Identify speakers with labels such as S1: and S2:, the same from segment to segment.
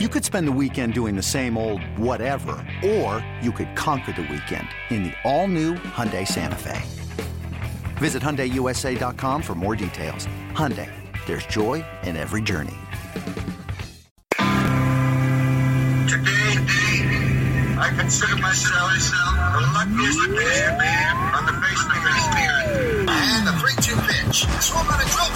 S1: You could spend the weekend doing the same old whatever, or you could conquer the weekend in the all-new Hyundai Santa Fe. Visit HyundaiUSA.com for more details. Hyundai, there's joy in every journey.
S2: Today, I consider myself the luckiest man on the face of the earth. And the 3-2 pitch. Swung on a drill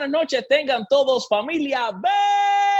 S3: buenas noches tengan todos familia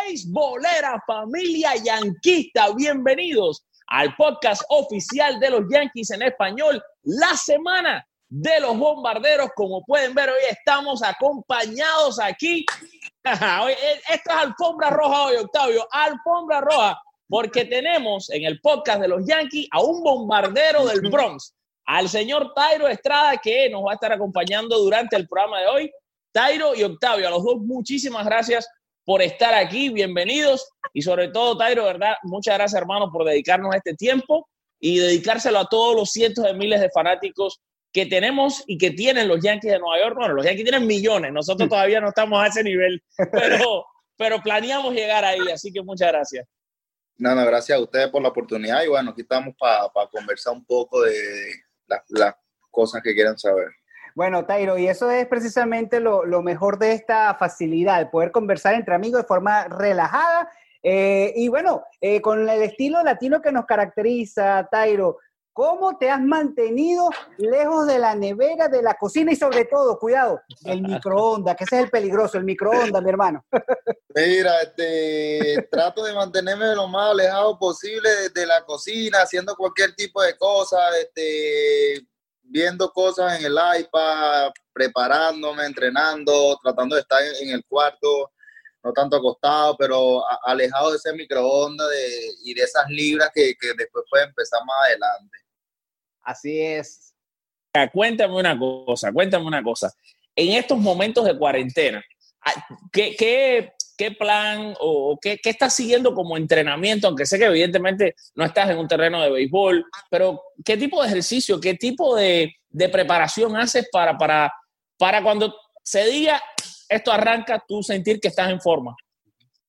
S3: beisbolera, familia yanquista, bienvenidos al podcast oficial de los Yankees en español, la semana de los bombarderos. Como pueden ver, hoy estamos acompañados aquí. Eh, Esto es alfombra roja hoy, Octavio, alfombra roja, porque tenemos en el podcast de los Yankees a un bombardero del Bronx, al señor Tairo Estrada, que nos va a estar acompañando durante el programa de hoy. Tairo y Octavio, a los dos, muchísimas gracias por estar aquí, bienvenidos. Y sobre todo, Tairo, ¿verdad? Muchas gracias, hermano, por dedicarnos este tiempo y dedicárselo a todos los cientos de miles de fanáticos que tenemos y que tienen los Yankees de Nueva York. Bueno, los Yankees tienen millones, nosotros todavía no estamos a ese nivel, pero, pero planeamos llegar ahí, así que muchas gracias.
S4: No, no, gracias a ustedes por la oportunidad y bueno, aquí estamos para conversar un poco de las, las cosas que quieran saber.
S5: Bueno, Tairo, y eso es precisamente lo, mejor de esta facilidad, poder conversar entre amigos de forma relajada. eh, y bueno, eh, con el estilo latino que nos caracteriza, Tairo, ¿cómo te has mantenido lejos de la nevera, de la cocina y sobre todo, cuidado, el microondas, que ese es el peligroso, el microondas, mi hermano?
S4: Mira, este, trato de mantenerme lo más alejado posible de, la cocina, haciendo cualquier tipo de cosas, este, viendo cosas en el iPad, preparándome, entrenando, tratando de estar en, el cuarto, no tanto acostado, pero alejado de ese microondas de- y de esas libras que, que después puede empezar más adelante.
S5: Así es.
S3: Cuéntame una cosa, cuéntame una cosa. En estos momentos de cuarentena, ah, ¿qué, qué, qué plan o qué, qué estás siguiendo como entrenamiento? Aunque sé que evidentemente no estás en un terreno de béisbol, pero ¿qué tipo de ejercicio, qué tipo de, de preparación haces para, para, para cuando se diga esto arranca, tú sentir que estás en forma?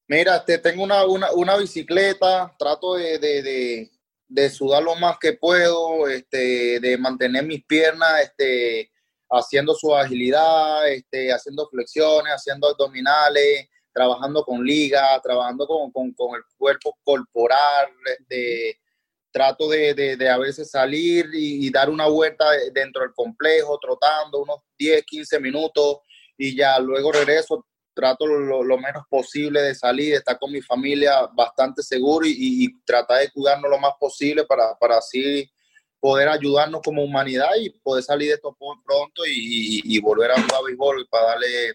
S4: Mira, este, tengo una, una, una bicicleta, trato de, de, de, de sudar lo más que puedo, este, de mantener mis piernas este, haciendo su agilidad, este, haciendo flexiones, haciendo abdominales, trabajando con liga, trabajando con, con, con el cuerpo corporal. Este, trato de, de, a veces salir y, dar una vuelta dentro del complejo, trotando unos 10, 15 minutos y ya luego regreso trato lo, lo, menos posible de salir, de estar con mi familia bastante seguro y, tratar de cuidarnos lo más posible para, para, así poder ayudarnos como humanidad y poder salir de esto pronto y, volver a jugar béisbol para darle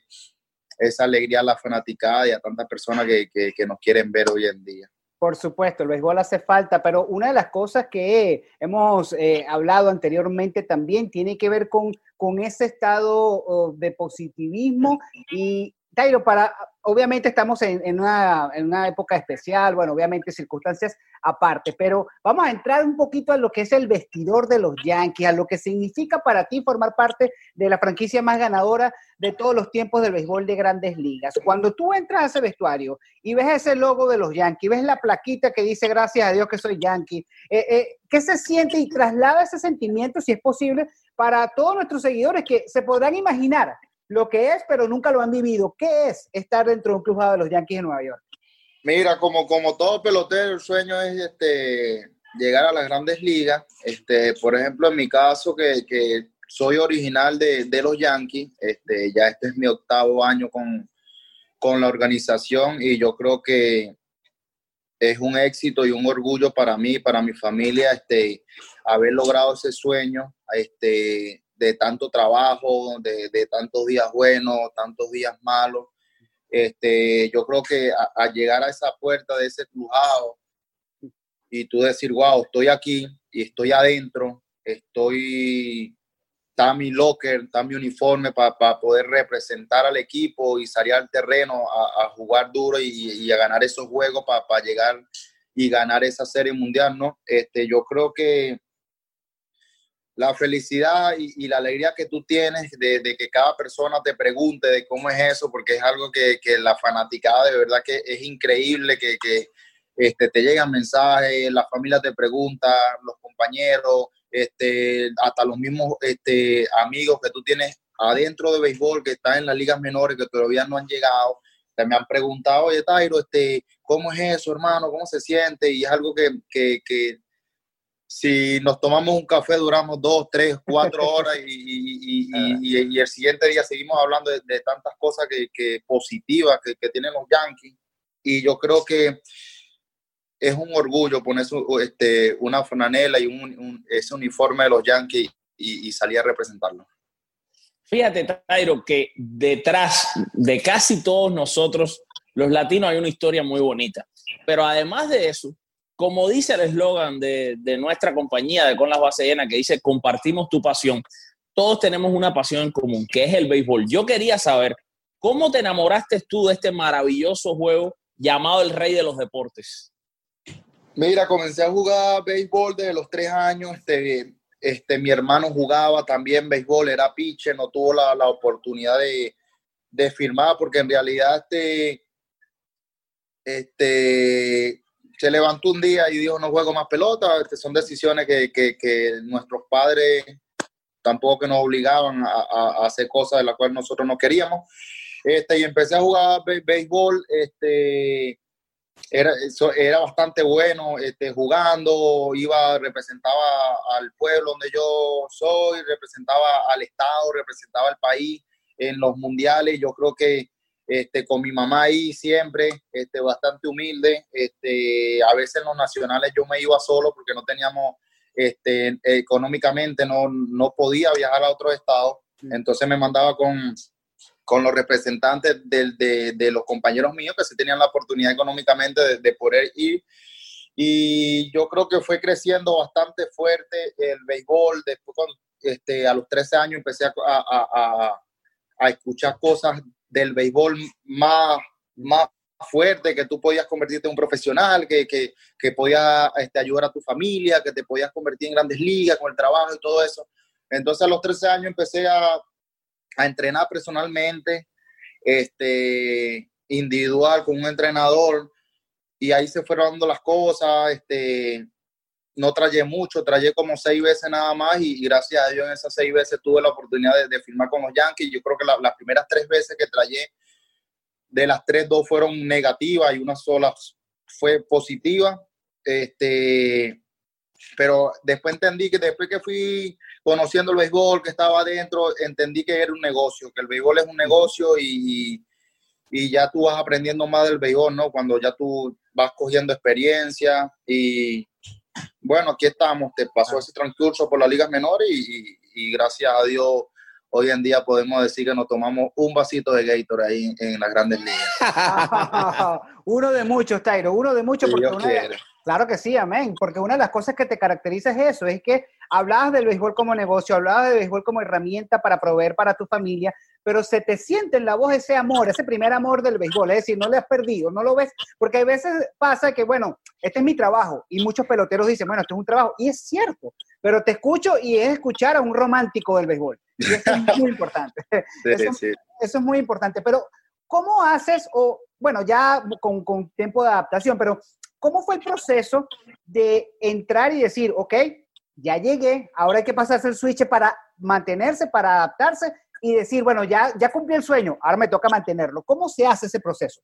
S4: esa alegría a la fanaticada y a tantas personas que, que, nos quieren ver hoy en día.
S5: Por supuesto, el béisbol hace falta, pero una de las cosas que hemos eh, hablado anteriormente también tiene que ver con, con ese estado oh, de positivismo y Tairo, para, obviamente estamos en, una, en, una, época especial, bueno, obviamente circunstancias aparte, pero vamos a entrar un poquito a lo que es el vestidor de los Yankees, a lo que significa para ti formar parte de la franquicia más ganadora de todos los tiempos del béisbol de grandes ligas. Cuando tú entras a ese vestuario y ves ese logo de los Yankees, ves la plaquita que dice gracias a Dios que soy Yankee, eh, eh, ¿qué se siente y traslada ese sentimiento, si es posible, para todos nuestros seguidores que se podrán imaginar lo que es, pero nunca lo han vivido. ¿Qué es estar dentro de un club de los Yankees de Nueva York?
S4: Mira, como, como todo pelotero, el sueño es este, llegar a las grandes ligas. Este, por ejemplo, en mi caso, que, que soy original de, de, los Yankees, este, ya este es mi octavo año con, con la organización y yo creo que es un éxito y un orgullo para mí, para mi familia, este, haber logrado ese sueño. Este, de tanto trabajo, de, de, tantos días buenos, tantos días malos. Este, yo creo que al llegar a esa puerta de ese crujado y tú decir, wow, estoy aquí y estoy adentro, estoy, está mi locker, está mi uniforme para poder representar al equipo y salir al terreno a, jugar duro y, a ganar esos juegos para llegar y ganar esa serie mundial, ¿no? Este, yo creo que la felicidad y, la alegría que tú tienes de, que cada persona te pregunte de cómo es eso, porque es algo que, la fanaticada de verdad que es increíble, que, este, te llegan mensajes, la familia te pregunta, los compañeros, este, hasta los mismos este, amigos que tú tienes adentro de béisbol, que están en las ligas menores, que todavía no han llegado, te me han preguntado, oye, Tairo, este, ¿cómo es eso, hermano? ¿Cómo se siente? Y es algo que si nos tomamos un café duramos dos, tres, cuatro horas y, y, el siguiente día seguimos hablando de, tantas cosas que, que positivas que, que, tienen los Yankees. Y yo creo que es un orgullo poner este, una franela y un, ese uniforme de los Yankees y, salir a representarlo.
S3: Fíjate, Tairo, que detrás de casi todos nosotros, los latinos, hay una historia muy bonita. Pero además de eso, como dice el eslogan de, nuestra compañía de Con las Bases Llenas, que dice, compartimos tu pasión, todos tenemos una pasión en común, que es el béisbol. Yo quería saber, ¿cómo te enamoraste tú de este maravilloso juego llamado el rey de los deportes?
S4: Mira, comencé a jugar béisbol desde los tres años. Este, este, mi hermano jugaba también béisbol, era pitcher, no tuvo la, oportunidad de, de, firmar porque en realidad este, este, se levantó un día y dijo no juego más pelota. Este, son decisiones que, que, nuestros padres tampoco que nos obligaban a, hacer cosas de las cuales nosotros no queríamos. Este, y empecé a jugar béisbol. Este, era, era bastante bueno este, jugando, iba, representaba al pueblo donde yo soy, representaba al Estado, representaba al país en los mundiales. Yo creo que este, con mi mamá ahí siempre, este, bastante humilde. Este, a veces en los nacionales yo me iba solo porque no teníamos, este, económicamente no, no podía viajar a otro estado. Entonces me mandaba con, con los representantes de, de, de, los compañeros míos que sí tenían la oportunidad económicamente de, de, poder ir. Y yo creo que fue creciendo bastante fuerte el béisbol. Después, este, a los 13 años, empecé a, a, a, a escuchar cosas del béisbol más, más fuerte, que tú podías convertirte en un profesional, que, que, que podías este, ayudar a tu familia, que te podías convertir en grandes ligas con el trabajo y todo eso. Entonces a los 13 años empecé a, a entrenar personalmente, este, individual con un entrenador y ahí se fueron dando las cosas, este, no traje mucho, traje como seis veces nada más y, gracias a Dios en esas seis veces tuve la oportunidad de, firmar con los Yankees. Yo creo que las primeras tres veces que traje, de las tres, dos fueron negativas y una sola fue positiva. Este, pero después entendí que después que fui conociendo el béisbol, que estaba adentro, entendí que era un negocio, que el béisbol es un negocio y, y ya tú vas aprendiendo más del béisbol, ¿no? Cuando ya tú vas cogiendo experiencia y bueno, aquí estamos, te pasó ese transcurso por las ligas menores y, gracias a Dios hoy en día podemos decir que nos tomamos un vasito de Gator ahí en, las grandes ligas.
S5: uno de muchos, Tairo, uno de muchos. claro que sí, amén, porque una de las cosas que te caracteriza es eso, es que hablabas del béisbol como negocio, hablabas del béisbol como herramienta para proveer para tu familia, pero se te siente en la voz ese amor, ese primer amor del béisbol, es decir, no le has perdido, no lo ves, porque a veces pasa que, bueno, este es mi trabajo y muchos peloteros dicen, bueno, esto es un trabajo, y es cierto, pero te escucho y es escuchar a un romántico del béisbol, y eso es muy importante. eso, es muy importante, pero ¿cómo haces, o bueno, ya con, con tiempo de adaptación, pero ¿cómo fue el proceso de entrar y decir, ok, ya llegué, ahora hay que pasarse el switch para mantenerse, para adaptarse y decir, bueno, ya, ya cumplí el sueño, ahora me toca mantenerlo. ¿Cómo se hace ese proceso?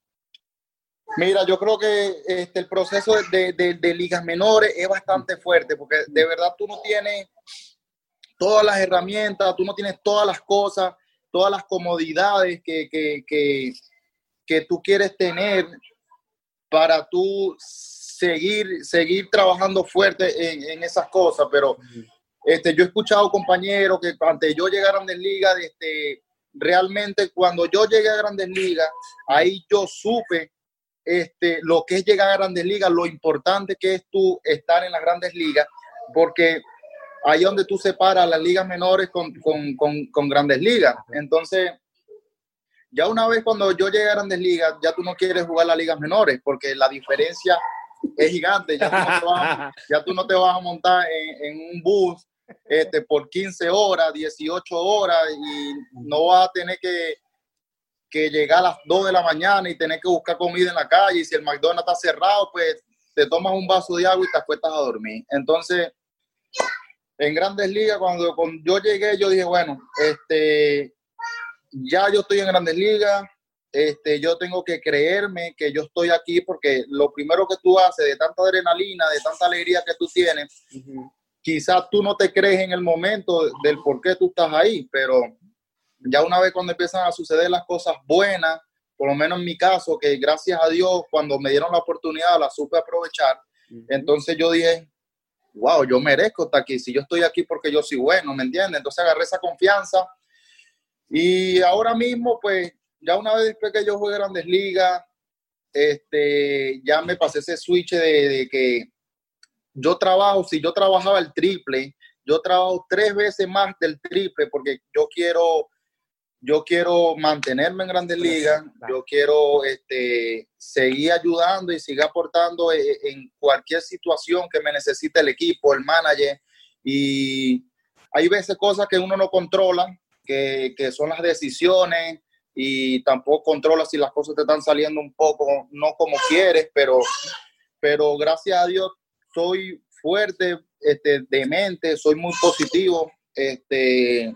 S4: Mira, yo creo que este, el proceso de, de, ligas menores es bastante fuerte, porque de verdad tú no tienes todas las herramientas, tú no tienes todas las cosas, todas las comodidades que, que, que, que tú quieres tener para tú seguir, seguir trabajando fuerte en, en esas cosas, pero este, yo he escuchado compañeros que antes yo llegué a Grandes Ligas, este, realmente cuando yo llegué a Grandes Ligas, ahí yo supe este, lo que es llegar a Grandes Ligas, lo importante que es tú estar en las Grandes Ligas, porque ahí es donde tú separas las ligas menores con, con, con, con Grandes Ligas. Entonces, ya una vez cuando yo llegué a Grandes Ligas, ya tú no quieres jugar las ligas menores, porque la diferencia es gigante. Ya tú no te vas, a- ya tú no te vas a montar en, en un bus este, por 15 horas, 18 horas y no vas a tener que, que llegar a las 2 de la mañana y tener que buscar comida en la calle. Y si el McDonald's está cerrado, pues te tomas un vaso de agua y te acuestas a dormir. Entonces, en Grandes Ligas, cuando, cuando yo llegué, yo dije, bueno, este, ya yo estoy en Grandes Ligas, este, yo tengo que creerme que yo estoy aquí porque lo primero que tú haces de tanta adrenalina, de tanta alegría que tú tienes, quizás tú no te crees en el momento del por qué tú estás ahí, pero ya una vez cuando empiezan a suceder las cosas buenas, por lo menos en mi caso, que gracias a Dios cuando me dieron la oportunidad la supe aprovechar, entonces yo dije, wow, yo merezco estar aquí, si yo estoy aquí porque yo soy bueno, ¿me entiendes? Entonces agarré esa confianza y ahora mismo, pues, ya una vez después que yo jugué Grandes Ligas, este, ya me pasé ese switch de, de que yo trabajo, si yo trabajaba el triple, yo trabajo tres veces más del triple porque yo quiero, yo quiero mantenerme en Grandes Ligas, yo quiero este, seguir ayudando y seguir aportando e- en cualquier situación que me necesite el equipo, el manager. Y hay veces cosas que uno no controla, que, son las decisiones y tampoco controla si las cosas te están saliendo un poco, no como quieres, pero, pero gracias a Dios soy fuerte este, de mente, soy muy positivo. Este,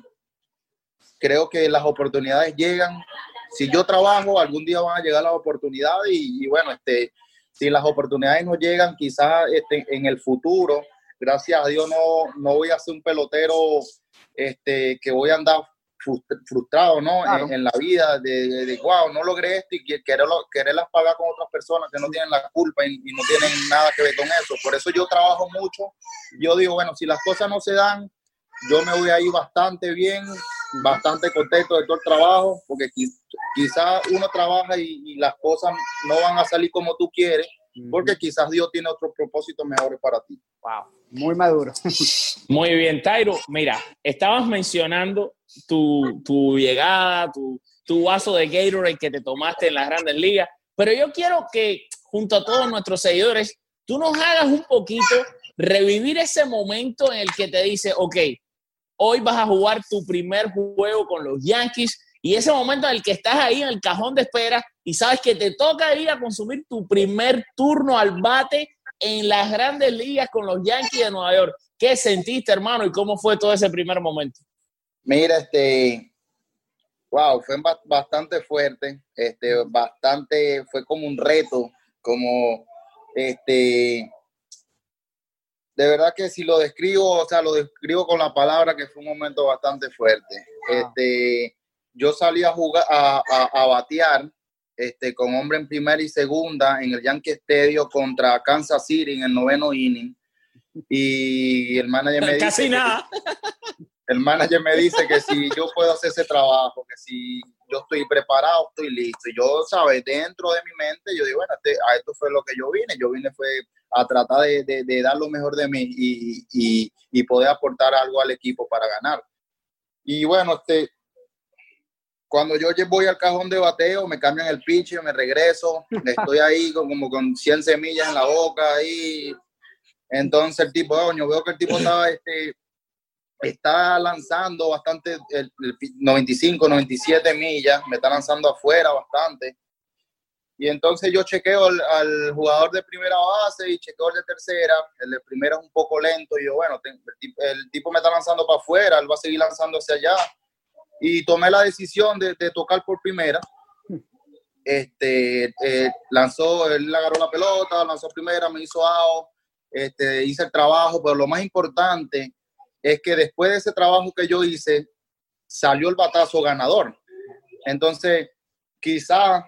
S4: creo que las oportunidades llegan. Si yo trabajo, algún día van a llegar las oportunidades y, y bueno, este, si las oportunidades no llegan, quizás este, en el futuro, gracias a Dios no, no voy a ser un pelotero este, que voy a andar frustrado ¿no?
S5: Claro.
S4: en, en la vida de, de, de, wow, no logré esto y que- quererlo, quererlas pagar con otras personas que no tienen la culpa y, y no tienen nada que ver con eso. Por eso yo trabajo mucho. Yo digo, bueno, si las cosas no se dan, yo me voy a ir bastante bien, bastante contento de todo el trabajo, porque qui- quizás uno trabaja y, y las cosas no van a salir como tú quieres, porque quizás Dios tiene otros propósitos mejores para ti.
S5: Wow, muy maduro.
S3: Muy bien, Tairo. Mira, estabas mencionando tu, tu llegada, tu, tu vaso de Gatorade que te tomaste en las grandes ligas, pero yo quiero que junto a todos nuestros seguidores, tú nos hagas un poquito revivir ese momento en el que te dice, ok, hoy vas a jugar tu primer juego con los Yankees y ese momento en el que estás ahí en el cajón de espera y sabes que te toca ir a consumir tu primer turno al bate en las grandes ligas con los Yankees de Nueva York. ¿Qué sentiste, hermano? ¿Y cómo fue todo ese primer momento?
S4: Mira, este, wow, fue ba- bastante fuerte, este, bastante, fue como un reto, como, este, de verdad que si lo describo, o sea, lo describo con la palabra que fue un momento bastante fuerte. Este, yo salí a jugar, a, a- a batear, este, con hombre en primera y segunda en el Yankee Stadium contra Kansas City en el noveno inning. Y el manager me dice
S3: Casi
S4: que-
S3: nada.
S4: el manager me dice que si yo puedo hacer ese trabajo, que si yo estoy preparado, estoy listo. Y yo, ¿sabes? Dentro de mi mente, yo digo, bueno, este- a esto fue lo que yo vine. Yo vine fue a tratar de, de- de dar lo mejor de mí y, y- y poder aportar algo al equipo para ganar. Y bueno, este, cuando yo voy al cajón de bateo, me cambian el pitch, me regreso, estoy ahí con- como con 100 semillas en la boca, ahí. Entonces el tipo, coño, veo que el tipo estaba, este, está lanzando bastante, el, el pi- 95, 97 millas, me está lanzando afuera bastante. Y entonces yo chequeo al, al jugador de primera base y chequeo el de tercera. El de primera es un poco lento. Y yo, bueno, el, tipo, el tipo me está lanzando para afuera, él va a seguir lanzando hacia allá. Y tomé la decisión de, de tocar por primera. Este, eh, lanzó, él agarró la pelota, lanzó primera, me hizo out, este, hice el trabajo, pero lo más importante es que después de ese trabajo que yo hice, salió el batazo ganador. Entonces, quizá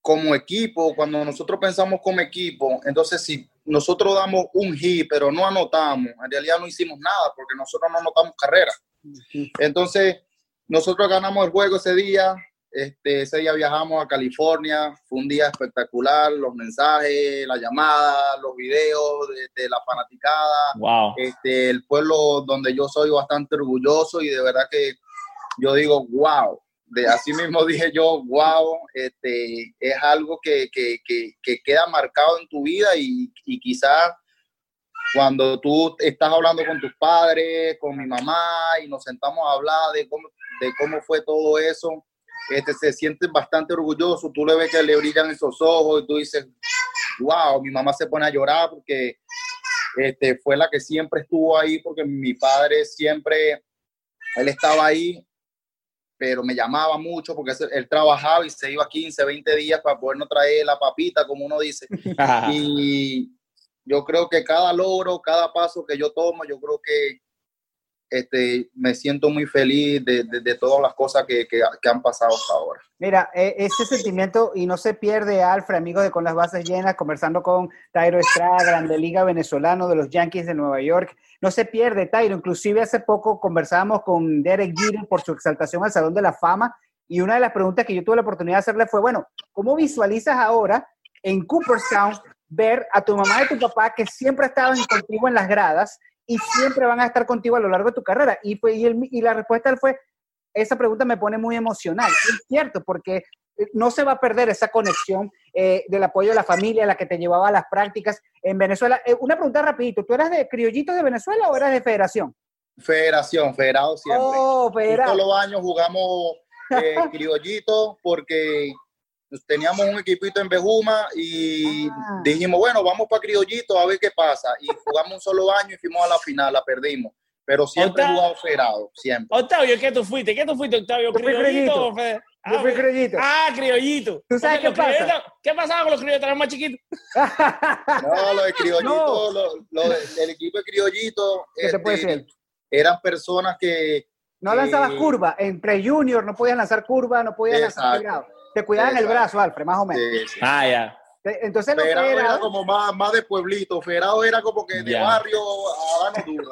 S4: como equipo, cuando nosotros pensamos como equipo, entonces si nosotros damos un hit, pero no anotamos. En realidad no hicimos nada porque nosotros no anotamos carrera. Entonces, nosotros ganamos el juego ese día. Este, ese día viajamos a California. Fue un día espectacular. Los mensajes, la llamada, los videos de, la fanaticada.
S3: Wow.
S4: Este, el pueblo donde yo soy bastante orgulloso y de verdad que yo digo, wow de así mismo dije yo, wow, este, es algo que, que, que, que queda marcado en tu vida y, y quizás cuando tú estás hablando con tus padres, con mi mamá y nos sentamos a hablar de cómo, de cómo fue todo eso, este, se siente bastante orgulloso, tú le ves que le brillan esos ojos y tú dices, wow, mi mamá se pone a llorar porque este, fue la que siempre estuvo ahí, porque mi padre siempre, él estaba ahí pero me llamaba mucho porque él trabajaba y se iba 15, 20 días para podernos traer la papita, como uno dice. y yo creo que cada logro, cada paso que yo tomo, yo creo que este, me siento muy feliz de, de, todas las cosas que, que, han pasado hasta ahora.
S5: Mira, e, ese sentimiento, y no se pierde, Alfred, amigo de Con las Bases Llenas, conversando con Tairo Estrada, Grande Liga venezolano de los Yankees de Nueva York. No se pierde, Tairo. Inclusive hace poco conversábamos con Derek Jeter por su exaltación al Salón de la Fama, y una de las preguntas que yo tuve la oportunidad de hacerle fue, bueno, ¿cómo visualizas ahora en Cooperstown ver a tu mamá y tu papá que siempre estaban contigo en las gradas y siempre van a estar contigo a lo largo de tu carrera. Y, fue, y, y la respuesta fue, esa pregunta me pone muy emocional. Es cierto, porque eh, no se va a perder esa conexión eh, del apoyo de la familia, la que te llevaba a las prácticas en Venezuela. Eh, una pregunta rapidito, ¿tú eras de criollitos de Venezuela o eras de federación?
S4: Federación, federado siempre.
S5: Oh, federado.
S4: Todos los años jugamos criollitos porque teníamos un equipito en Bejuma y ah. dijimos, bueno, vamos para Criollito a ver qué pasa. Y jugamos un solo año y fuimos a la final, la perdimos. Pero siempre he jugado federado, siempre.
S3: Octavio, ¿qué tú fuiste? ¿Qué tú fuiste, Octavio?
S5: ¿Criollito?
S3: Ah, Yo
S5: fui criollito.
S3: Ah, criollito.
S5: ¿Tú sabes qué pasa?
S3: ¿Qué pasaba con los criollitos? ¿Eran más chiquitos?
S4: no, los de criollito, no. el equipo de criollito
S5: este,
S4: eran personas que...
S5: No lanzabas curva, en pre-junior no podías lanzar curva, no podías lanzar te cuidaban el brazo, Alfred, más o menos.
S3: Ah, ya.
S5: Entonces lo
S4: Ferado era como más, más de pueblito, Ferado era como que de barrio a duro.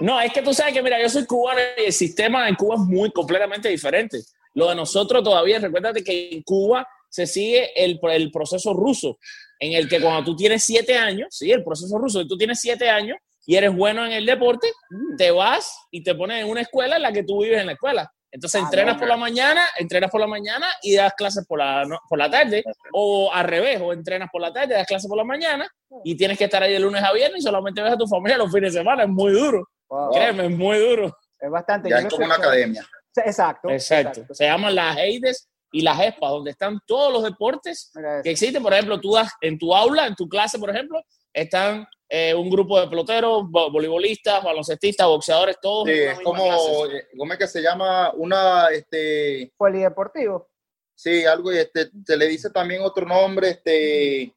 S3: no, es que tú sabes que, mira, yo soy cubano y el sistema en Cuba es muy completamente diferente. Lo de nosotros todavía, recuérdate que en Cuba se sigue el, el proceso ruso, en el que cuando tú tienes siete años, sí, el proceso ruso, tú tienes siete años y eres bueno en el deporte, mm. te vas y te pones en una escuela en la que tú vives en la escuela. Entonces ah, entrenas por la mañana, entrenas por la mañana y das clases por la, por la tarde, o al revés, o entrenas por la tarde, das clases por la mañana y tienes que estar ahí de lunes a viernes y solamente ves a tu familia los fines de semana. Es muy duro. Créeme, es muy duro.
S5: Es bastante.
S4: Ya es como una academia.
S5: Exacto,
S3: exacto. Se llaman las EIDES y las ESPA, donde están todos los deportes que existen. Por ejemplo, tú das en tu aula, en tu clase, por ejemplo, están eh, un grupo de peloteros, voleibolistas, baloncestistas, boxeadores, todos.
S4: Sí, es como, eh, ¿cómo es que se llama? Una, este...
S5: Polideportivo.
S4: Sí, algo, este, se le dice también otro nombre, este...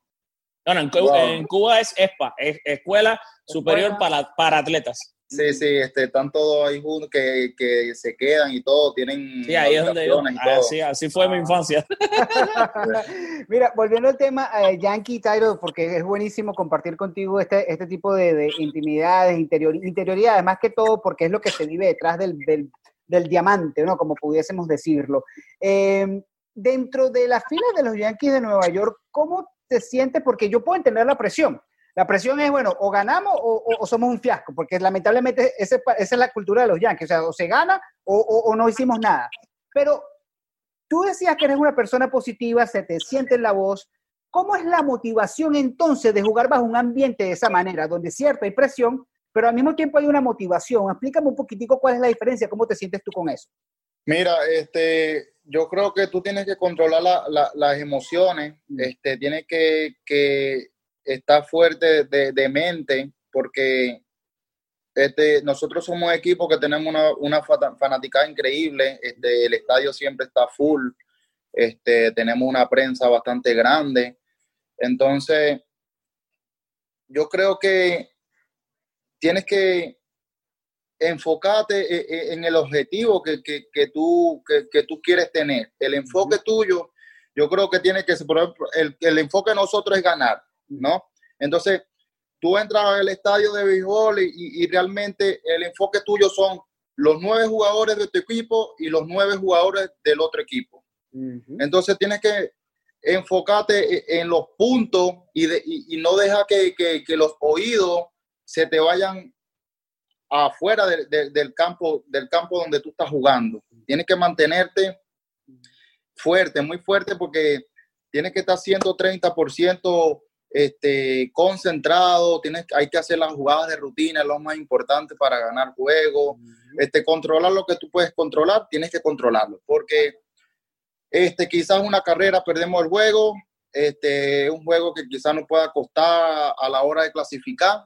S3: No, no, en, Cuba, es ESPA, es Escuela Superior para, para Atletas.
S4: Sí, sí, este, están todos ahí juntos que, que se quedan y todo, tienen.
S3: Sí, ahí es donde yo. Así, así fue mi infancia.
S5: Mira, volviendo al tema eh, Yankee Tyro, porque es buenísimo compartir contigo este, este tipo de, de intimidades, interior, interioridades, más que todo porque es lo que se vive detrás del, del, del diamante, ¿no? Como pudiésemos decirlo. Eh, dentro de las filas de los Yankees de Nueva York, ¿cómo te sientes? Porque yo puedo entender la presión la presión es, bueno, o ganamos o, somos un fiasco, porque lamentablemente esa es la cultura de los Yankees, o sea, o se gana o, no hicimos nada. Pero tú decías que eres una persona positiva, se te siente en la voz. ¿Cómo es la motivación entonces de jugar bajo un ambiente de esa manera, donde cierto hay presión, pero al mismo tiempo hay una motivación? Explícame un poquitico cuál es la diferencia, cómo te sientes tú con eso.
S4: Mira, este, yo creo que tú tienes que controlar las emociones, este, tienes que, que está fuerte de, mente porque este, nosotros somos un equipo que tenemos una, una fanaticada increíble, este, el estadio siempre está full, este, tenemos una prensa bastante grande, entonces yo creo que tienes que enfocarte e, e, en el objetivo que, tú, que, tú quieres tener. El enfoque tuyo, yo creo que tiene que ser, el, el enfoque de nosotros es ganar. ¿No? Entonces, tú entras al estadio de béisbol y, realmente el enfoque tuyo son los nueve jugadores de tu equipo y los nueve jugadores del otro equipo. Entonces tienes que enfocarte e, en los puntos y, no deja que, los oídos se te vayan afuera del, campo, del campo donde tú estás jugando. Tienes que mantenerte fuerte, muy fuerte, porque tienes que estar 130% este, concentrado, tienes, hay que hacer las jugadas de rutina, lo más importante para ganar juego, este, controlar lo que tú puedes controlar, tienes que controlarlo, porque este, quizás una carrera perdemos el juego, este, un juego que quizás nos pueda costar a la hora de clasificar,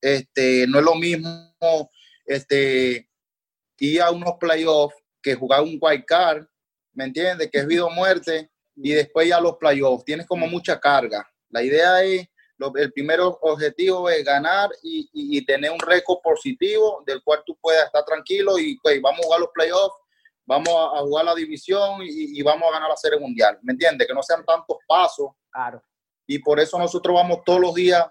S4: este, no es lo mismo este, ir a unos playoffs que jugar un wild card, ¿me entiendes? Que es vida o muerte, y después ya los playoffs, tienes como mucha carga. La idea es, el primer objetivo es ganar y, tener un récord positivo del cual tú puedas estar tranquilo y pues, vamos a jugar los playoffs, vamos a, jugar la división y, vamos a ganar la Serie Mundial. ¿Me entiendes? Que no sean tantos pasos.
S5: Claro.
S4: Y por eso nosotros vamos todos los días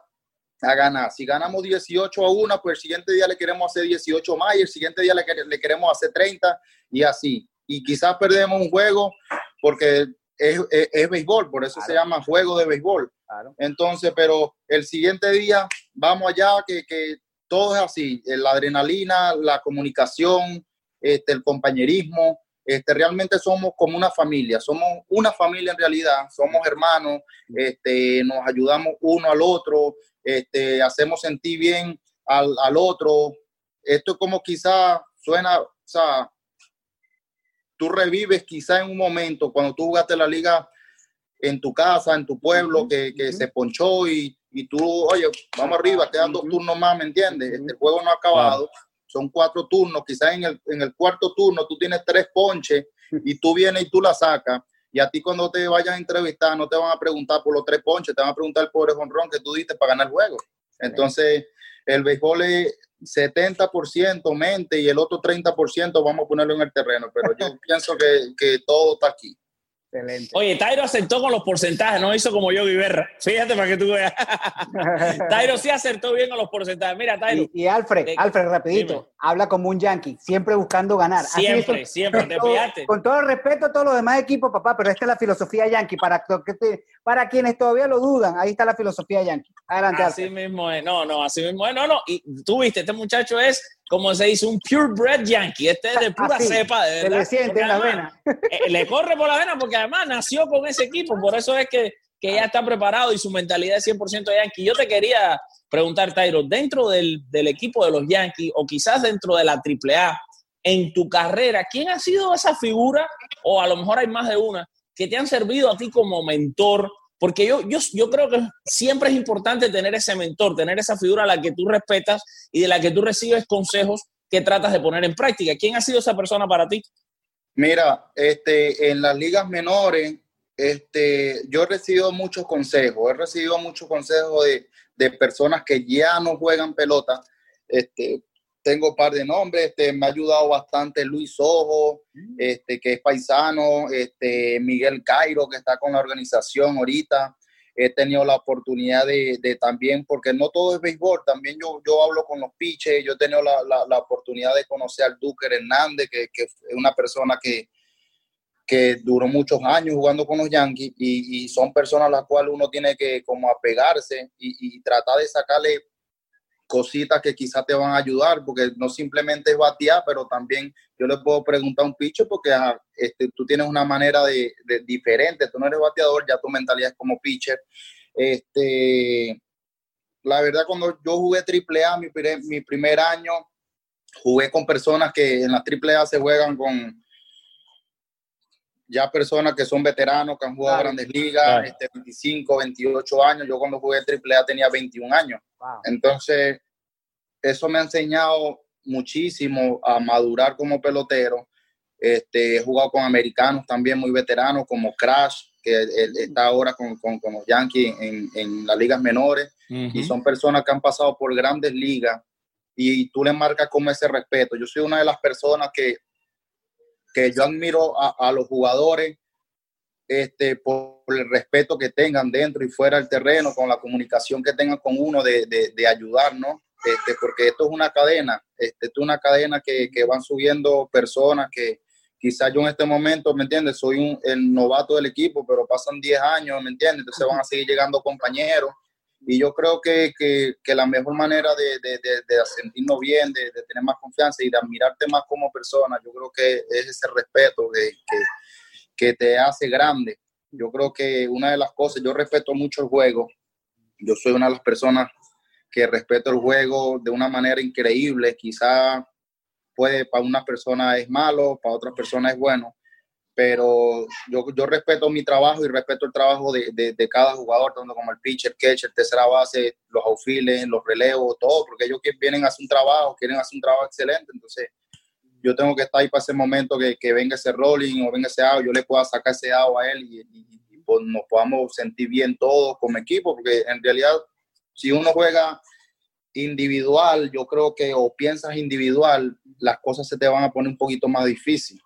S4: a ganar. Si ganamos 18 a 1, pues el siguiente día le queremos hacer 18 más y el siguiente día le, le queremos hacer 30 y así. Y quizás perdemos un juego porque es, es, béisbol, por eso se llama juego de béisbol. Entonces, pero el siguiente día vamos allá, que, que todo es así, la adrenalina, la comunicación, este, el compañerismo, este, realmente somos como una familia, somos una familia en realidad, somos hermanos, este, nos ayudamos uno al otro, este, hacemos sentir bien al, al otro. Esto es como quizá suena, o sea, tú revives quizá en un momento cuando tú jugaste la liga en tu casa, en tu pueblo, que, se ponchó y, y, tú, oye, vamos arriba, quedan dos turnos más, ¿me entiendes? Este, juego no ha acabado, son cuatro turnos, quizás en el, en el cuarto turno tú tienes tres ponches y tú vienes y tú la sacas. Y a ti cuando te vayan a entrevistar no te van a preguntar por los tres ponches, te van a preguntar por el honrón que tú diste para ganar el juego. Entonces, el béisbol es, 70% mente y el otro 30% vamos a ponerlo en el terreno, pero yo pienso que, que todo está aquí.
S3: Excelente. Oye, Tairo acertó con los porcentajes, no hizo como yo, Guiberra. Fíjate para que tú veas. Tairo sí acertó bien con los porcentajes. Mira, Tairo.
S5: Y, Alfred, eh, Alfred, rapidito, habla como un yankee, siempre buscando ganar.
S3: Siempre, siempre, te
S5: con, con todo el respeto a todos los demás equipos, papá, pero esta es la filosofía yankee. Para, para quienes todavía lo dudan, ahí está la filosofía yankee. Adelante,
S3: Así mismo es. No, no, así mismo es. No, no. Y tú viste, este muchacho es como se dice, un purebred yankee. Este es de pura cepa, de verdad.
S5: Se le siente en la vena.
S3: Eh, le corre por la vena porque además nació con ese equipo. Por eso es que, que ya está preparado y su mentalidad es 100% yankee. Yo te quería preguntar, Tyro, dentro del, del equipo de los Yankees o quizás dentro de la AAA, en tu carrera, ¿quién ha sido esa figura, o a lo mejor hay más de una, que te han servido a ti como mentor porque yo, yo, yo creo que siempre es importante tener ese mentor, tener esa figura a la que tú respetas y de la que tú recibes consejos que tratas de poner en práctica. ¿Quién ha sido esa persona para ti?
S4: Mira, este, en las ligas menores, este, yo he recibido muchos consejos, he recibido muchos consejos de, de personas que ya no juegan pelota. Este, tengo un par de nombres, este, me ha ayudado bastante Luis Ojo, mm. este, que es paisano, este, Miguel Cairo, que está con la organización ahorita. He tenido la oportunidad de, también, porque no todo es béisbol, también yo, yo hablo con los pitches, yo he tenido la, la, oportunidad de conocer al Duque Hernández, que, que, es una persona que, que duró muchos años jugando con los Yankees y, son personas a las cuales uno tiene que como apegarse y, y tratar de sacarle cositas que quizás te van a ayudar, porque no simplemente es batear, pero también yo le puedo preguntar a un pitcher porque este, tú tienes una manera de, diferente, tú no eres bateador, ya tu mentalidad es como pitcher. Este, la verdad, cuando yo jugué AAA mi, mi primer año, jugué con personas que en la AAA se juegan con ya personas que son veteranos, que han jugado grandes ligas, este, 25, 28 años. Yo cuando jugué AAA tenía 21 años. Entonces, eso me ha enseñado muchísimo a madurar como pelotero. Este, he jugado con americanos también muy veteranos, como Crash, que está ahora con, con, los Yankees en, en, las ligas menores. Y son personas que han pasado por grandes ligas y tú le marcas como ese respeto. Yo soy una de las personas que que yo admiro a, los jugadores este, por el respeto que tengan dentro y fuera del terreno, con la comunicación que tengan con uno de, de, de ayudarnos, este, porque esto es una cadena, este, esto es una cadena que, que van subiendo personas que quizás yo en este momento, ¿me entiendes? Soy un, el novato del equipo, pero pasan 10 años, ¿me entiendes? Entonces van a seguir llegando compañeros. Y yo creo que, que, la mejor manera de, de, de, de sentirnos bien, de, tener más confianza y de admirarte más como persona, yo creo que es ese respeto que, que te hace grande. Yo creo que una de las cosas, yo respeto mucho el juego. Yo soy una de las personas que respeto el juego de una manera increíble. Quizá puede para una persona es malo, para otra persona es bueno, pero yo, yo respeto mi trabajo y respeto el trabajo de, de, cada jugador, tanto como el pitcher, catcher, tercera base, los outfields, los relevos, todo, porque ellos vienen a hacer un trabajo, quieren hacer un trabajo excelente, entonces yo tengo que estar ahí para ese momento que, que venga ese rolling o venga ese out, yo le pueda sacar ese out a él y, y, y pues nos podamos sentir bien todos como equipo, porque en realidad si uno juega individual, yo creo que o piensas individual, las cosas se te van a poner un poquito más difícil.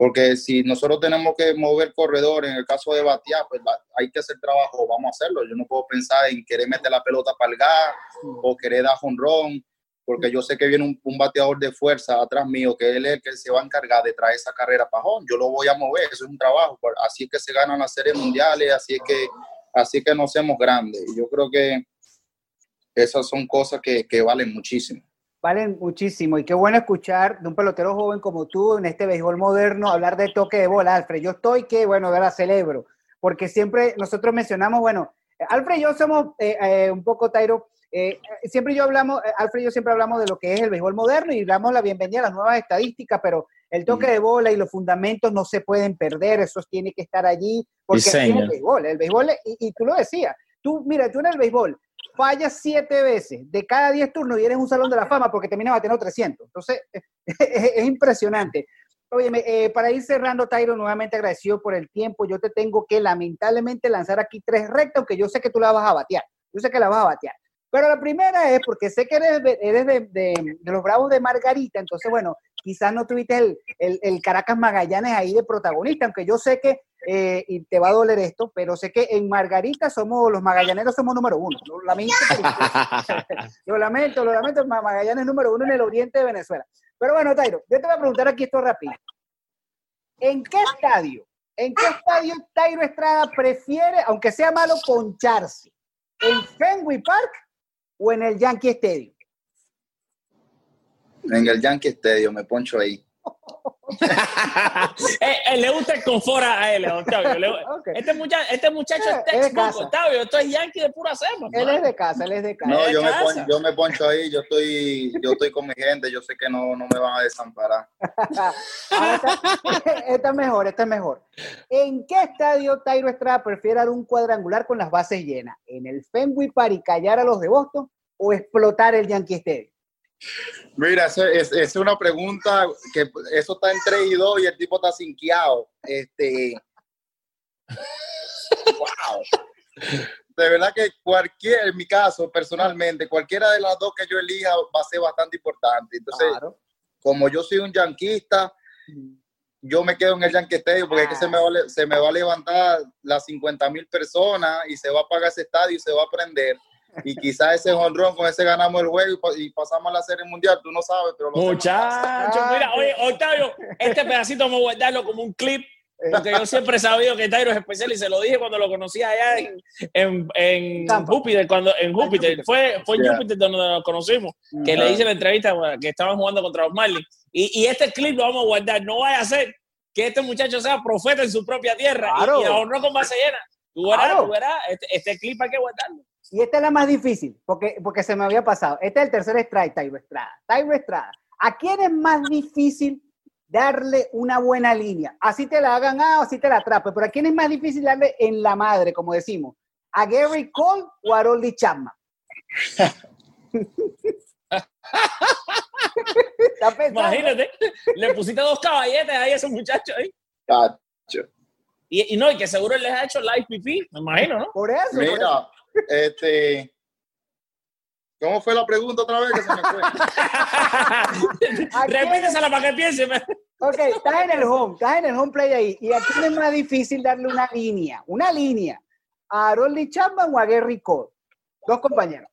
S4: Porque si nosotros tenemos que mover corredor, en el caso de batear, pues hay que hacer trabajo, vamos a hacerlo. Yo no puedo pensar en querer meter la pelota para el gas o querer dar jonrón, porque yo sé que viene un, un, bateador de fuerza atrás mío, que él es el que se va a encargar de traer esa carrera para home. Yo lo voy a mover, eso es un trabajo. Así es que se ganan las series mundiales, así es que, así es que nos hacemos grandes. Yo creo que esas son cosas que, que, valen muchísimo.
S5: Valen muchísimo. Y qué bueno escuchar de un pelotero joven como tú en este béisbol moderno hablar de toque de bola, Alfred. Yo estoy que, bueno, de la celebro, porque siempre nosotros mencionamos, bueno, Alfred y yo somos eh, eh, un poco, Tairo, eh, siempre yo hablamos, Alfred y yo siempre hablamos de lo que es el béisbol moderno y damos la bienvenida a las nuevas estadísticas, pero el toque de bola y los fundamentos no se pueden perder, eso tiene que estar allí, porque es el béisbol, el béisbol, y, y tú lo decías, tú, mira, tú en el béisbol, fallas siete veces de cada diez turnos y eres un salón de la fama porque terminas batiendo 300. Entonces, es, es impresionante. Oye, eh, para ir cerrando, Tairo, nuevamente agradecido por el tiempo. Yo te tengo que lamentablemente lanzar aquí tres rectas, aunque yo sé que tú la vas a batear. Yo sé que la vas a batear. Pero la primera es porque sé que eres, eres de, los Bravos de Margarita, entonces, bueno, quizás no tuviste el, el, Caracas Magallanes ahí de protagonista, aunque yo sé que, eh, y te va a doler esto, pero sé que en Margarita somos, los magallaneros somos número uno. Lo lamento, lo lamento, lo lamento, Magallanes número uno en el oriente de Venezuela. Pero bueno, Tairo, yo te voy a preguntar aquí esto rápido. ¿En qué estadio, en qué estadio Tairo Estrada prefiere, aunque sea malo, poncharse? ¿En Fenway Park o en el Yankee Stadium?
S4: En el Yankee Stadium, me poncho ahí.
S3: eh, eh, le gusta el confort a él, Octavio. Le, okay. este, muchacho, este muchacho eh, es textbook, Octavio. Esto es Yankee de pura cepa.
S5: Él es de casa, él es de casa.
S4: No, yo, me poncho, yo me poncho ahí, yo estoy, yo estoy con mi gente, yo sé que no, no me van a desamparar.
S5: esta, esta es mejor, esta es mejor. ¿En qué estadio Tairo Estrada prefiere dar un cuadrangular con las bases llenas? ¿En el Fenway Park y callar a los de Boston o explotar el Yankee Stadium?
S4: Mira, es, es, una pregunta que eso está entre y dos y el tipo está sinqueado. Este. wow. De verdad que cualquier, en mi caso, personalmente, cualquiera de las dos que yo elija va a ser bastante importante. Entonces, claro. como yo soy un yanquista, yo me quedo en el Stadium porque ah. es que se me, va, se me va a levantar las 50 mil personas y se va a pagar ese estadio y se va a prender y quizás ese honrón con ese ganamos el juego y, y, pasamos a la serie mundial, tú no sabes, pero
S3: Muchachos, mira, oye, Octavio, este pedacito vamos a guardarlo como un clip, porque yo siempre he sabido que Tairo es especial y se lo dije cuando lo conocí allá en, en, en Júpiter, cuando en Júpiter, fue, fue en yeah. Júpiter donde nos conocimos, que yeah. le hice la entrevista que estaban jugando contra los Marlins, y, y este clip lo vamos a guardar, no vaya a ser que este muchacho sea profeta en su propia tierra claro. y, y ahorró con base llena. Tú verás, claro. tú verás, este, este clip hay que guardarlo.
S5: Y esta es la más difícil, porque, porque se me había pasado. Este es el tercer strike, Tairo Estrada. Tairo Estrada. ¿A quién es más difícil darle una buena línea? Así te la hagan, ah, así te la atrape, pero ¿a quién es más difícil darle en la madre, como decimos? ¿A Gary Cole o a Rolly Chapman?
S3: Imagínate, le pusiste dos caballetes ahí a ese muchacho ahí.
S4: Cacho.
S3: Y, y, no, y que seguro les ha hecho live pipí, me imagino, ¿no?
S5: Por eso.
S4: Mira,
S5: por eso.
S4: Este. ¿Cómo fue la pregunta otra vez que se me fue?
S3: Repítesela para que piense.
S5: Ok, estás en el home, estás en el home play ahí. Y aquí es más difícil darle una línea, una línea. ¿A Harold Chapman o a Gary Cole? Dos compañeros.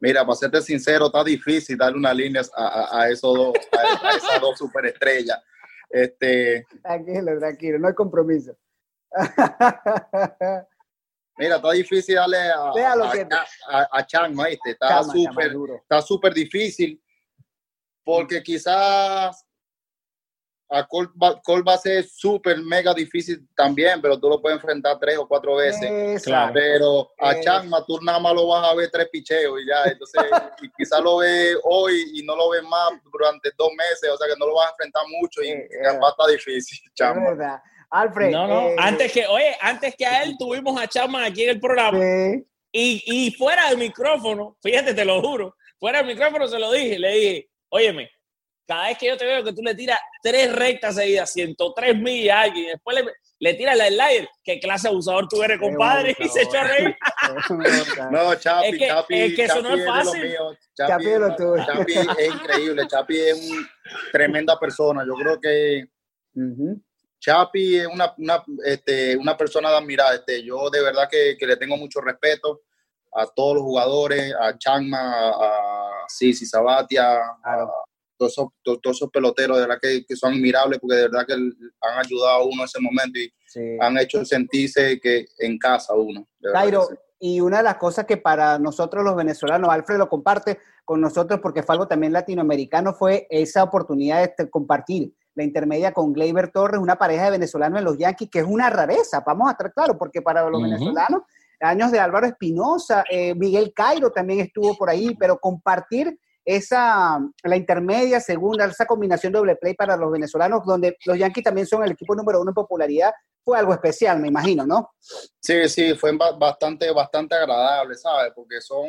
S4: Mira, para serte sincero, está difícil darle una línea a, a esos dos, a, a esas dos superestrellas. Este,
S5: tranquilo, tranquilo, no hay compromiso.
S4: Mira, está difícil darle a, a, a, Chan, ¿viste? Está súper está súper difícil porque quizás a Cole va, a ser súper mega difícil también, pero tú lo puedes enfrentar tres o cuatro veces. Pero a Chanma tú nada más lo vas a ver tres picheos y ya. Entonces, quizás lo ve hoy y no lo ves más durante dos meses, o sea que no lo vas a enfrentar mucho y va a estar difícil, Chanma.
S5: Alfred.
S3: No, no, eh, antes que, oye, antes que a él tuvimos a Chapman aquí en el programa. Y, y fuera del micrófono, fíjate, te lo juro, fuera del micrófono se lo dije, le dije, óyeme, cada vez que yo te veo que tú le tiras tres rectas seguidas, 103 millas a alguien, después le, le tiras la slider, qué clase de abusador tú eres, compadre, y se echó a reír.
S4: no, Chapi,
S3: es que,
S4: Chapi,
S3: es que eso no es fácil.
S4: Chapi, Chapi, es increíble, Chapi es una tremenda persona, yo creo que... Chapi es una, una, este, una persona de admirar. Este, yo de verdad que, que, le tengo mucho respeto a todos los jugadores, a Changma, a Sisi Sabatia, a todos esos, todos, esos, peloteros, de verdad que, que, son admirables porque de verdad que han ayudado a uno en ese momento y han hecho sentirse que en casa uno.
S5: Cairo, y una de las cosas que para nosotros los venezolanos, Alfred lo comparte con nosotros porque fue algo también latinoamericano, fue esa oportunidad de este, compartir la intermedia con Gleyber Torres, una pareja de venezolanos en los Yankees, que es una rareza, vamos a estar claros, porque para los venezolanos, años de Álvaro Espinosa, eh, Miguel Cairo también estuvo por ahí, pero compartir esa, la intermedia, segunda, esa combinación doble play para los venezolanos, donde los Yankees también son el equipo número uno en popularidad, fue algo especial, me imagino, ¿no?
S4: Sí, sí, fue bastante, bastante agradable, ¿sabes? Porque son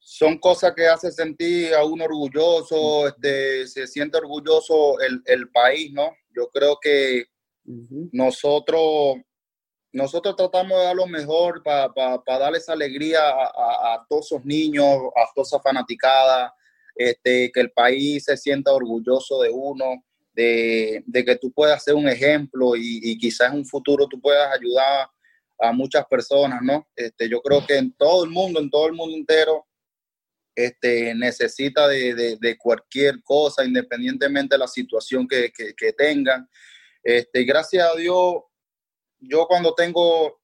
S4: son cosas que hacen sentir a uno orgulloso, este, se siente orgulloso el, el país, ¿no? Yo creo que nosotros, nosotros tratamos de dar lo mejor para pa, darle esa alegría a, a, todos esos niños, a toda esa fanaticada, este, que el país se sienta orgulloso de uno, de, de que tú puedas ser un ejemplo y, y, quizás en un futuro tú puedas ayudar a muchas personas, ¿no? Este, yo creo que en todo el mundo, en todo el mundo entero, este, necesita de, de, cualquier cosa, independientemente de la situación que, que, que tengan. Este, gracias a Dios, yo cuando tengo,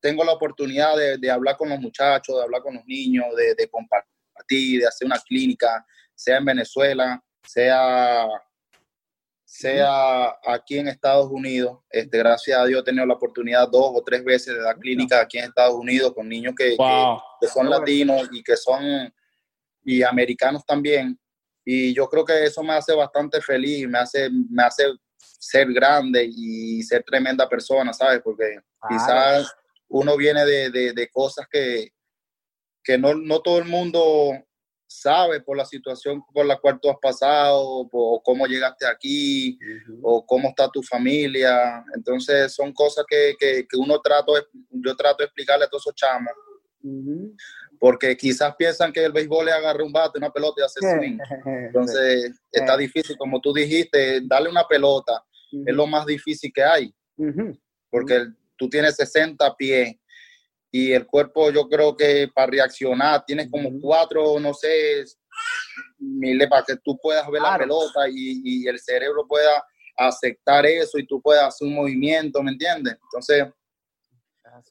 S4: tengo la oportunidad de, de, hablar con los muchachos, de hablar con los niños, de, de compartir, de hacer una clínica, sea en Venezuela, sea sea aquí en Estados Unidos. Este, gracias a Dios he tenido la oportunidad dos o tres veces de dar clínica aquí en Estados Unidos con niños que, que, que son latinos y que son y americanos también. Y yo creo que eso me hace bastante feliz, me hace, me hace ser grande y ser tremenda persona, ¿sabes? Porque quizás uno viene de, de, de cosas que, que no, no, todo el mundo sabe por la situación por la cual tú has pasado, o cómo llegaste aquí, o cómo está tu familia. Entonces son cosas que, que, que uno trato, yo trato de explicarle a todos esos chamos porque quizás piensan que el béisbol es agarrar un bate, una pelota y hacer swing. Entonces, está difícil, como tú dijiste, darle una pelota es lo más difícil que hay, porque tú tienes 60 pies y el cuerpo yo creo que para reaccionar tienes como cuatro, no sé, miles para que tú puedas ver la pelota y, y el cerebro pueda aceptar eso y tú puedas hacer un movimiento, ¿me entiendes? Entonces,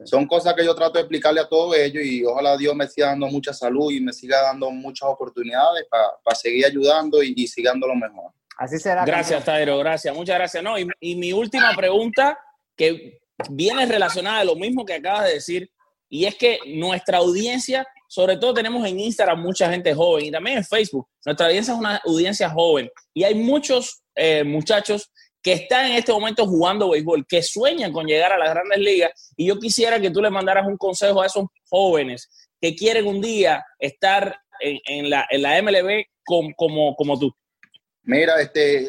S4: son cosas que yo trato de explicarle a todos ellos y ojalá Dios me siga dando mucha salud y me siga dando muchas oportunidades para seguir ayudando y, y sigando lo mejor.
S5: Así será.
S3: Gracias, Tairo, gracias, muchas gracias. No, y, y, mi última pregunta, que viene relacionada a lo mismo que acabas de decir, y es que nuestra audiencia, sobre todo tenemos en Instagram mucha gente joven y también en Facebook, nuestra audiencia es una audiencia joven y hay muchos eh, muchachos que están en este momento jugando béisbol, que sueñan con llegar a las grandes ligas. Y yo quisiera que tú le mandaras un consejo a esos jóvenes que quieren un día estar en, la, en la, MLB como, como, tú.
S4: Mira, este,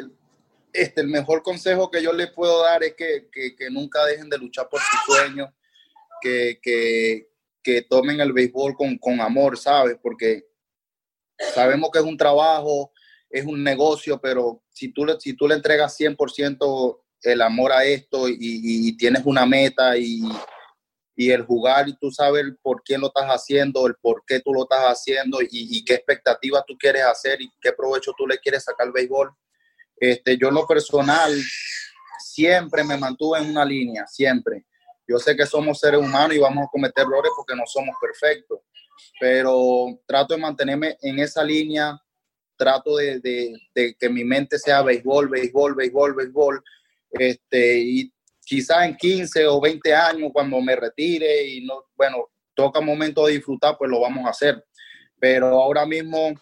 S4: este, el mejor consejo que yo les puedo dar es que, que, que nunca dejen de luchar por sus sueños, que, que tomen el béisbol con, con amor, ¿sabes? Porque sabemos que es un trabajo, es un negocio, pero si tú, le- si tú le entregas 100% el amor a esto y, tienes una meta y, el jugar y tú sabes por quién lo estás haciendo, el por qué tú lo estás haciendo y, y qué expectativas tú quieres hacer y qué provecho tú le quieres sacar al béisbol. Este, yo en lo personal siempre me mantuve en una línea, siempre. Yo sé que somos seres humanos y vamos a cometer errores porque no somos perfectos, pero trato de mantenerme en esa línea, trato de, de- que mi mente sea béisbol, béisbol, béisbol, béisbol, este, y quizás en 15 o 20 años cuando me retire y no, bueno, toca momento de disfrutar, pues lo vamos a hacer. Pero ahora mismo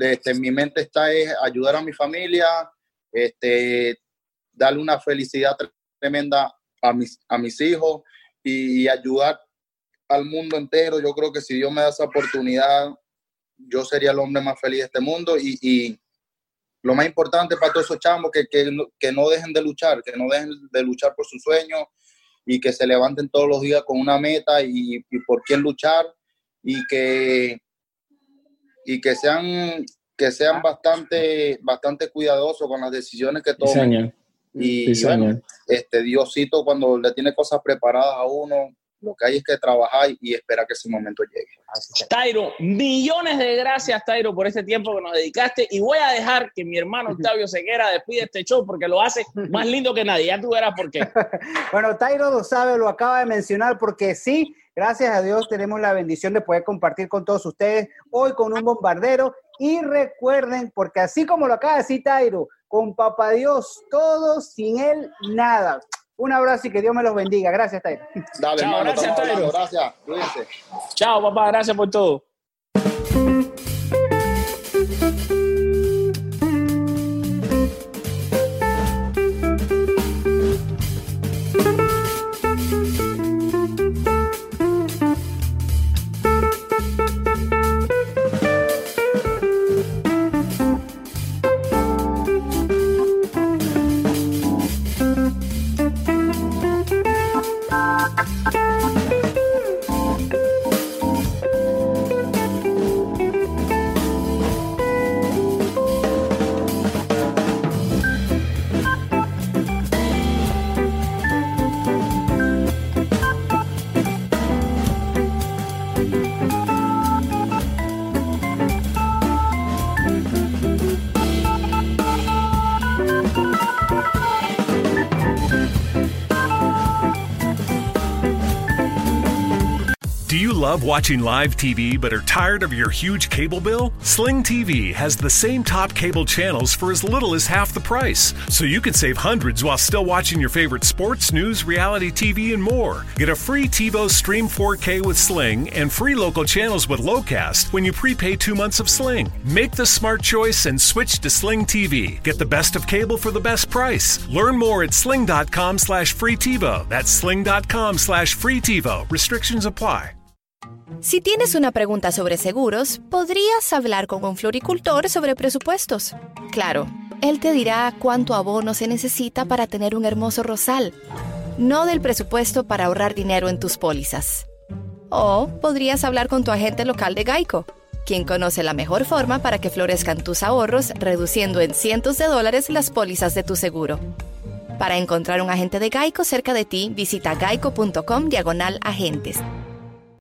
S4: este, mi mente está es ayudar a mi familia, este, darle una felicidad tremenda a mis, a mis hijos y, ayudar al mundo entero. Yo creo que si Dios me da esa oportunidad, yo sería el hombre más feliz de este mundo y, y lo más importante para todos esos chamos que, que, no- que no dejen de luchar, que no dejen de luchar por sus sueños y que se levanten todos los días con una meta y, y por quién luchar y que y que sean que sean bastante bastante cuidadosos con las decisiones que tomen. y bueno, este Diosito cuando le tiene cosas preparadas a uno lo que hay es que trabajar y esperar que ese momento llegue
S3: Tairo, millones de gracias, Tairo, por este tiempo que nos dedicaste. Y voy a dejar que mi hermano Octavio Seguera despide este show porque lo hace más lindo que nadie. Ya tú verás por qué.
S5: Bueno, Tairo lo sabe, lo acaba de mencionar, porque sí, gracias a Dios tenemos la bendición de poder compartir con todos ustedes hoy con un bombardero. Y recuerden, porque así como lo acaba de decir Tairo, con Papá Dios, todo, sin él, nada. Un abrazo y que Dios me los bendiga. Gracias, Tairo.
S4: dale
S3: Chao,
S4: hermano
S3: gracias. Tairo.
S4: gracias cuídense
S3: Chao, papá. Gracias por todo.
S6: Love watching live TV but are tired of your huge cable bill? Sling TV has the same top cable channels for as little as half the price, so you can save hundreds while still watching your favorite sports, news, reality TV, and more. Get a free TiVo Stream 4K with Sling and free local channels with Lowcast when you prepay two months of Sling. Make the smart choice and switch to Sling TV. Get the best of cable for the best price. Learn more at sling.com slash free TiVo. That's sling.com slash free TiVo. Restrictions apply.
S7: Si tienes una pregunta sobre seguros, podrías hablar con un floricultor sobre presupuestos. Claro, él te dirá cuánto abono se necesita para tener un hermoso rosal, no del presupuesto para ahorrar dinero en tus pólizas. O podrías hablar con tu agente local de Geico, quien conoce la mejor forma para que florezcan tus ahorros, reduciendo en cientos de dólares las pólizas de tu seguro. Para encontrar un agente de Geico cerca de ti, visita geico.com diagonal agentes.